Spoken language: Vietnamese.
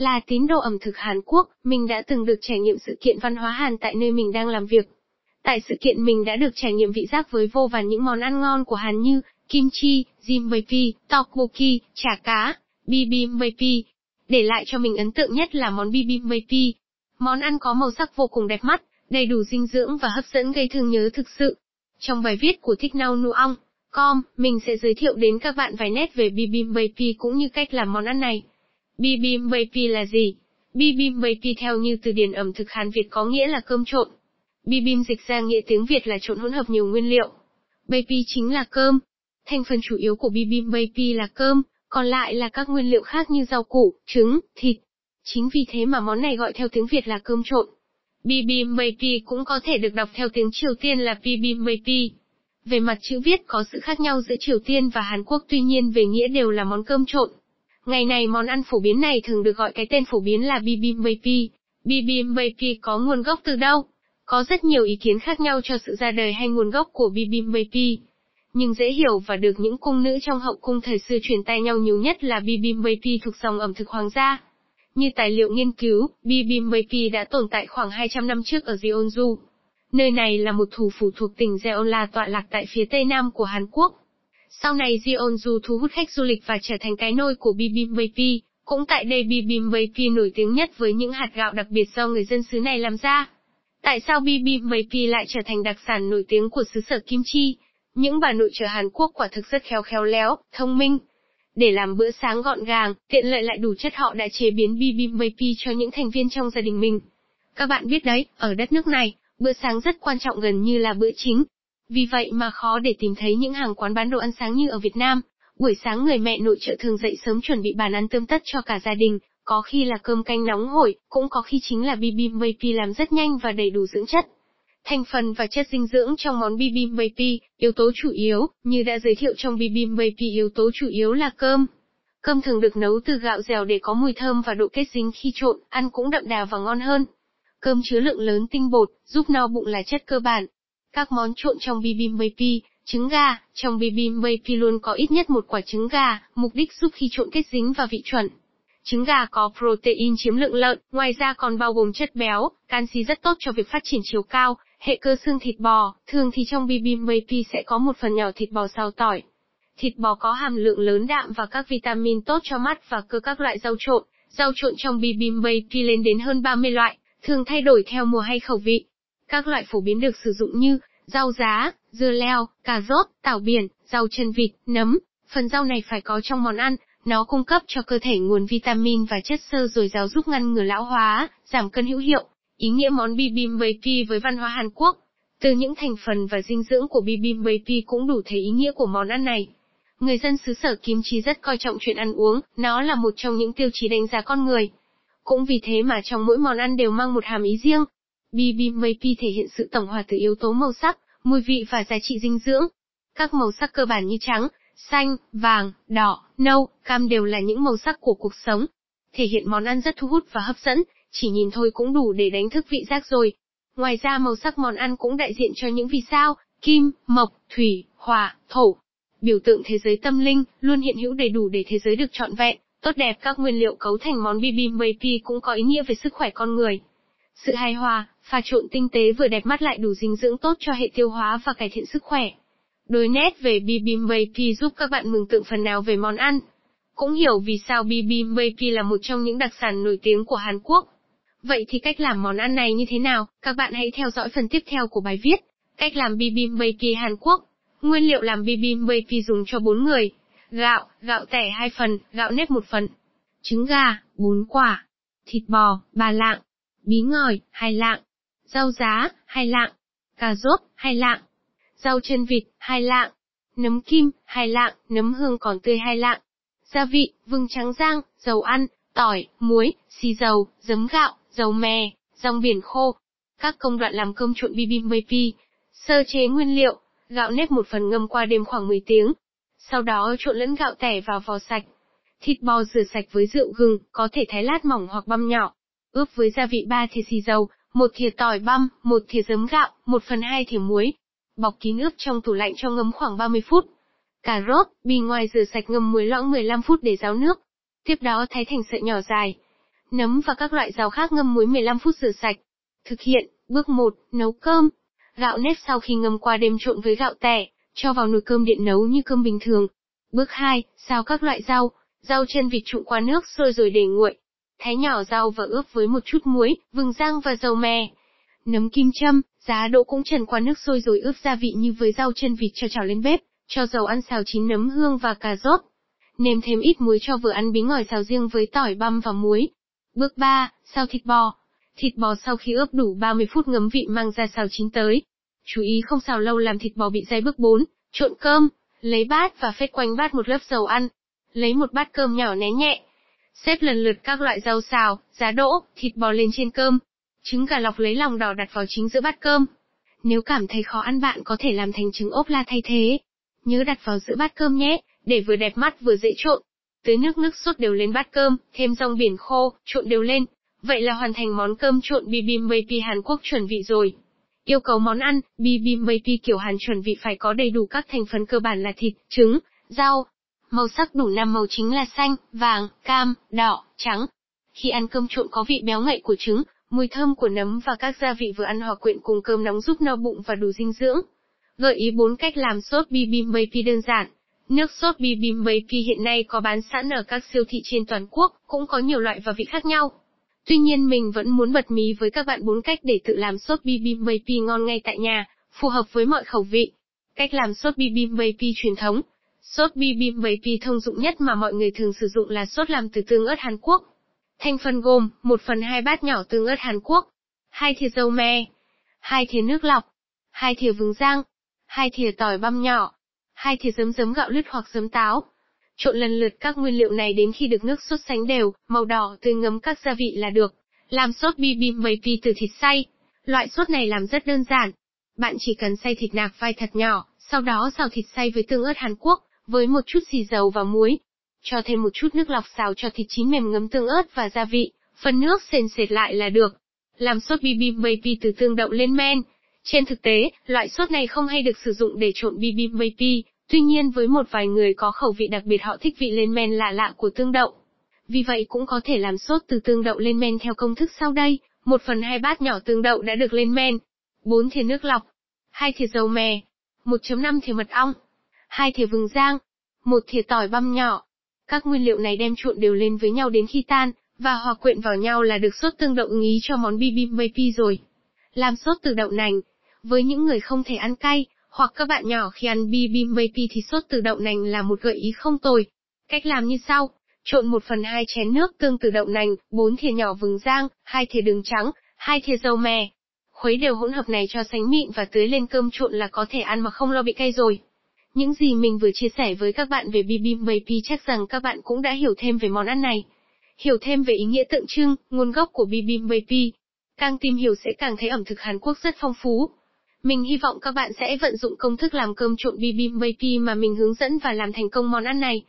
Là tín đồ ẩm thực Hàn Quốc, mình đã từng được trải nghiệm sự kiện văn hóa Hàn tại nơi mình đang làm việc. Tại sự kiện mình đã được trải nghiệm vị giác với vô vàn những món ăn ngon của Hàn như kim chi, jjimpyepi, tteokbokki, chả cá, bibimbap. Để lại cho mình ấn tượng nhất là món bibimbap. Món ăn có màu sắc vô cùng đẹp mắt, đầy đủ dinh dưỡng và hấp dẫn gây thương nhớ thực sự. Trong bài viết của Thích Nau Nuong, com, mình sẽ giới thiệu đến các bạn vài nét về bibimbap cũng như cách làm món ăn này. Bibimbap là gì? Bibimbap theo như từ điển ẩm thực Hàn Việt có nghĩa là cơm trộn. Bibim dịch ra nghĩa tiếng Việt là trộn hỗn hợp nhiều nguyên liệu. Bap chính là cơm. Thành phần chủ yếu của bibimbap là cơm, còn lại là các nguyên liệu khác như rau củ, trứng, thịt. Chính vì thế mà món này gọi theo tiếng Việt là cơm trộn. Bibimbap cũng có thể được đọc theo tiếng Triều Tiên là bibimbap. Về mặt chữ viết có sự khác nhau giữa Triều Tiên và Hàn Quốc tuy nhiên về nghĩa đều là món cơm trộn. Ngày này món ăn phổ biến này thường được gọi cái tên phổ biến là bibimbap. Bibimbap có nguồn gốc từ đâu? Có rất nhiều ý kiến khác nhau cho sự ra đời hay nguồn gốc của bibimbap. Nhưng dễ hiểu và được những cung nữ trong hậu cung thời xưa truyền tay nhau nhiều nhất là bibimbap thuộc dòng ẩm thực hoàng gia. Như tài liệu nghiên cứu, bibimbap đã tồn tại khoảng 200 năm trước ở Jeonju. Nơi này là một thủ phủ thuộc tỉnh Jeonla tọa lạc tại phía tây nam của Hàn Quốc. Sau này Jeonju thu hút khách du lịch và trở thành cái nôi của bibimbap. Cũng tại đây bibimbap nổi tiếng nhất với những hạt gạo đặc biệt do người dân xứ này làm ra. Tại sao bibimbap lại trở thành đặc sản nổi tiếng của xứ sở Kim Chi? Những bà nội trợ Hàn Quốc quả thực rất khéo khéo léo, thông minh. Để làm bữa sáng gọn gàng, tiện lợi lại đủ chất họ đã chế biến bibimbap cho những thành viên trong gia đình mình. Các bạn biết đấy, ở đất nước này, bữa sáng rất quan trọng gần như là bữa chính. Vì vậy mà khó để tìm thấy những hàng quán bán đồ ăn sáng như ở Việt Nam. Buổi sáng người mẹ nội trợ thường dậy sớm chuẩn bị bàn ăn tươm tất cho cả gia đình, có khi là cơm canh nóng hổi, cũng có khi chính là bibimbap làm rất nhanh và đầy đủ dưỡng chất. Thành phần và chất dinh dưỡng trong món bibimbap, yếu tố chủ yếu, như đã giới thiệu trong bibimbap yếu tố chủ yếu là cơm. Cơm thường được nấu từ gạo dẻo để có mùi thơm và độ kết dính khi trộn, ăn cũng đậm đà và ngon hơn. Cơm chứa lượng lớn tinh bột, giúp no bụng là chất cơ bản. Các món trộn trong bibimbap, trứng gà, trong bibimbap luôn có ít nhất một quả trứng gà, mục đích giúp khi trộn kết dính và vị chuẩn. Trứng gà có protein chiếm lượng lợn, ngoài ra còn bao gồm chất béo, canxi rất tốt cho việc phát triển chiều cao, hệ cơ xương thịt bò, thường thì trong bibimbap sẽ có một phần nhỏ thịt bò xào tỏi. Thịt bò có hàm lượng lớn đạm và các vitamin tốt cho mắt và cơ các loại rau trộn. Rau trộn trong bibimbap lên đến hơn 30 loại, thường thay đổi theo mùa hay khẩu vị. Các loại phổ biến được sử dụng như rau giá, dưa leo, cà rốt, tảo biển, rau chân vịt, nấm. Phần rau này phải có trong món ăn, nó cung cấp cho cơ thể nguồn vitamin và chất xơ dồi dào giúp ngăn ngừa lão hóa, giảm cân hữu hiệu. Ý nghĩa món bibimbap với văn hóa Hàn Quốc. Từ những thành phần và dinh dưỡng của bibimbap cũng đủ thấy ý nghĩa của món ăn này. Người dân xứ sở Kim Chi rất coi trọng chuyện ăn uống, nó là một trong những tiêu chí đánh giá con người. Cũng vì thế mà trong mỗi món ăn đều mang một hàm ý riêng. Bibimbap thể hiện sự tổng hòa từ yếu tố màu sắc, mùi vị và giá trị dinh dưỡng. Các màu sắc cơ bản như trắng, xanh, vàng, đỏ, nâu, cam đều là những màu sắc của cuộc sống. Thể hiện món ăn rất thu hút và hấp dẫn, chỉ nhìn thôi cũng đủ để đánh thức vị giác rồi. Ngoài ra màu sắc món ăn cũng đại diện cho những vì sao, kim, mộc, thủy, hỏa, thổ. Biểu tượng thế giới tâm linh, luôn hiện hữu đầy đủ để thế giới được trọn vẹn, tốt đẹp các nguyên liệu cấu thành món bibimbap cũng có ý nghĩa về sức khỏe con người. Sự hài hòa, pha trộn tinh tế vừa đẹp mắt lại đủ dinh dưỡng tốt cho hệ tiêu hóa và cải thiện sức khỏe. Đôi nét về bibim baby giúp các bạn mừng tượng phần nào về món ăn. Cũng hiểu vì sao bibim baby là một trong những đặc sản nổi tiếng của Hàn Quốc. Vậy thì cách làm món ăn này như thế nào? Các bạn hãy theo dõi phần tiếp theo của bài viết. Cách làm bibim baby Hàn Quốc. Nguyên liệu làm bibim baby dùng cho 4 người. Gạo, gạo tẻ 2 phần, gạo nếp 1 phần. Trứng gà, 4 quả. Thịt bò, 3 lạng. Bí ngòi, 2 lạng. Rau giá, 2 lạng. Cà rốt, 2 lạng rau chân vịt, hai lạng, nấm kim, hai lạng, nấm hương còn tươi hai lạng, gia vị, vừng trắng rang, dầu ăn, tỏi, muối, xì dầu, giấm gạo, dầu mè, rong biển khô. Các công đoạn làm cơm trộn bibimbap. Sơ chế nguyên liệu, gạo nếp một phần ngâm qua đêm khoảng 10 tiếng. Sau đó trộn lẫn gạo tẻ vào vò sạch. Thịt bò rửa sạch với rượu gừng, có thể thái lát mỏng hoặc băm nhỏ. Ướp với gia vị 3 thìa xì dầu, một thìa tỏi băm, một thìa giấm gạo, 1 phần 2 thìa muối, bọc kín ướp trong tủ lạnh cho ngấm khoảng 30 phút. Cà rốt, bì ngoài rửa sạch ngâm muối loãng 15 phút để ráo nước. Tiếp đó thái thành sợi nhỏ dài. nấm và các loại rau khác ngâm muối 15 phút rửa sạch. Thực hiện, bước 1, nấu cơm. Gạo nếp sau khi ngâm qua đêm trộn với gạo tẻ, cho vào nồi cơm điện nấu như cơm bình thường. Bước 2, xào các loại rau, rau chân vịt trụng qua nước sôi rồi để nguội. Thái nhỏ rau và ướp với một chút muối, vừng rang và dầu mè. Nấm kim châm, giá đỗ cũng trần qua nước sôi rồi ướp gia vị như với rau chân vịt cho chảo lên bếp, cho dầu ăn xào chín nấm hương và cà rốt. Nêm thêm ít muối cho vừa ăn bí ngòi xào riêng với tỏi băm và muối. Bước 3, xào thịt bò. Thịt bò sau khi ướp đủ 30 phút ngấm vị mang ra xào chín tới. Chú ý không xào lâu làm thịt bò bị dai bước 4, trộn cơm, lấy bát và phết quanh bát một lớp dầu ăn. Lấy một bát cơm nhỏ nén nhẹ. Xếp lần lượt các loại rau xào, giá đỗ, thịt bò lên trên cơm. Trứng gà lọc lấy lòng đỏ đặt vào chính giữa bát cơm. Nếu cảm thấy khó ăn bạn có thể làm thành trứng ốp la thay thế. Nhớ đặt vào giữa bát cơm nhé, để vừa đẹp mắt vừa dễ trộn. Tưới nước nước sốt đều lên bát cơm, thêm rong biển khô, trộn đều lên. Vậy là hoàn thành món cơm trộn bibimbap Hàn Quốc chuẩn vị rồi. Yêu cầu món ăn, bibimbap kiểu Hàn chuẩn vị phải có đầy đủ các thành phần cơ bản là thịt, trứng, rau. Màu sắc đủ năm màu chính là xanh, vàng, cam, đỏ, trắng. Khi ăn cơm trộn có vị béo ngậy của trứng, mùi thơm của nấm và các gia vị vừa ăn hòa quyện cùng cơm nóng giúp no bụng và đủ dinh dưỡng. Gợi ý 4 cách làm sốt bibimbap đơn giản. Nước sốt bibimbap hiện nay có bán sẵn ở các siêu thị trên toàn quốc, cũng có nhiều loại và vị khác nhau. Tuy nhiên mình vẫn muốn bật mí với các bạn bốn cách để tự làm sốt bibimbap ngon ngay tại nhà, phù hợp với mọi khẩu vị. Cách làm sốt bibimbap truyền thống. Sốt bibim bibimbap thông dụng nhất mà mọi người thường sử dụng là sốt làm từ tương ớt Hàn Quốc. Thành phần gồm 1 phần 2 bát nhỏ tương ớt Hàn Quốc, 2 thìa dầu me, 2 thìa nước lọc, 2 thìa vừng rang, 2 thìa tỏi băm nhỏ, 2 thìa giấm giấm gạo lứt hoặc giấm táo. Trộn lần lượt các nguyên liệu này đến khi được nước sốt sánh đều, màu đỏ tươi ngấm các gia vị là được. Làm sốt bibim bibimbap từ thịt xay. Loại sốt này làm rất đơn giản. Bạn chỉ cần xay thịt nạc vai thật nhỏ, sau đó xào thịt xay với tương ớt Hàn Quốc, với một chút xì dầu và muối. Cho thêm một chút nước lọc xào cho thịt chín mềm ngấm tương ớt và gia vị, phần nước sền sệt lại là được. Làm sốt bibimbap từ tương đậu lên men. Trên thực tế, loại sốt này không hay được sử dụng để trộn bibimbap, tuy nhiên với một vài người có khẩu vị đặc biệt họ thích vị lên men lạ lạ của tương đậu. Vì vậy cũng có thể làm sốt từ tương đậu lên men theo công thức sau đây. Một phần hai bát nhỏ tương đậu đã được lên men. 4 thìa nước lọc. 2 thìa dầu mè. 1.5 thìa mật ong hai thìa vừng rang. một thìa tỏi băm nhỏ. Các nguyên liệu này đem trộn đều lên với nhau đến khi tan, và hòa quyện vào nhau là được sốt tương đậu ý cho món bibimbap rồi. Làm sốt từ đậu nành. Với những người không thể ăn cay, hoặc các bạn nhỏ khi ăn bibimbap thì sốt từ đậu nành là một gợi ý không tồi. Cách làm như sau. Trộn 1 phần 2 chén nước tương từ đậu nành, 4 thìa nhỏ vừng rang, 2 thìa đường trắng, 2 thìa dầu mè. Khuấy đều hỗn hợp này cho sánh mịn và tưới lên cơm trộn là có thể ăn mà không lo bị cay rồi. Những gì mình vừa chia sẻ với các bạn về bibimbap chắc rằng các bạn cũng đã hiểu thêm về món ăn này. Hiểu thêm về ý nghĩa tượng trưng, nguồn gốc của bibimbap. Càng tìm hiểu sẽ càng thấy ẩm thực Hàn Quốc rất phong phú. Mình hy vọng các bạn sẽ vận dụng công thức làm cơm trộn bibimbap mà mình hướng dẫn và làm thành công món ăn này.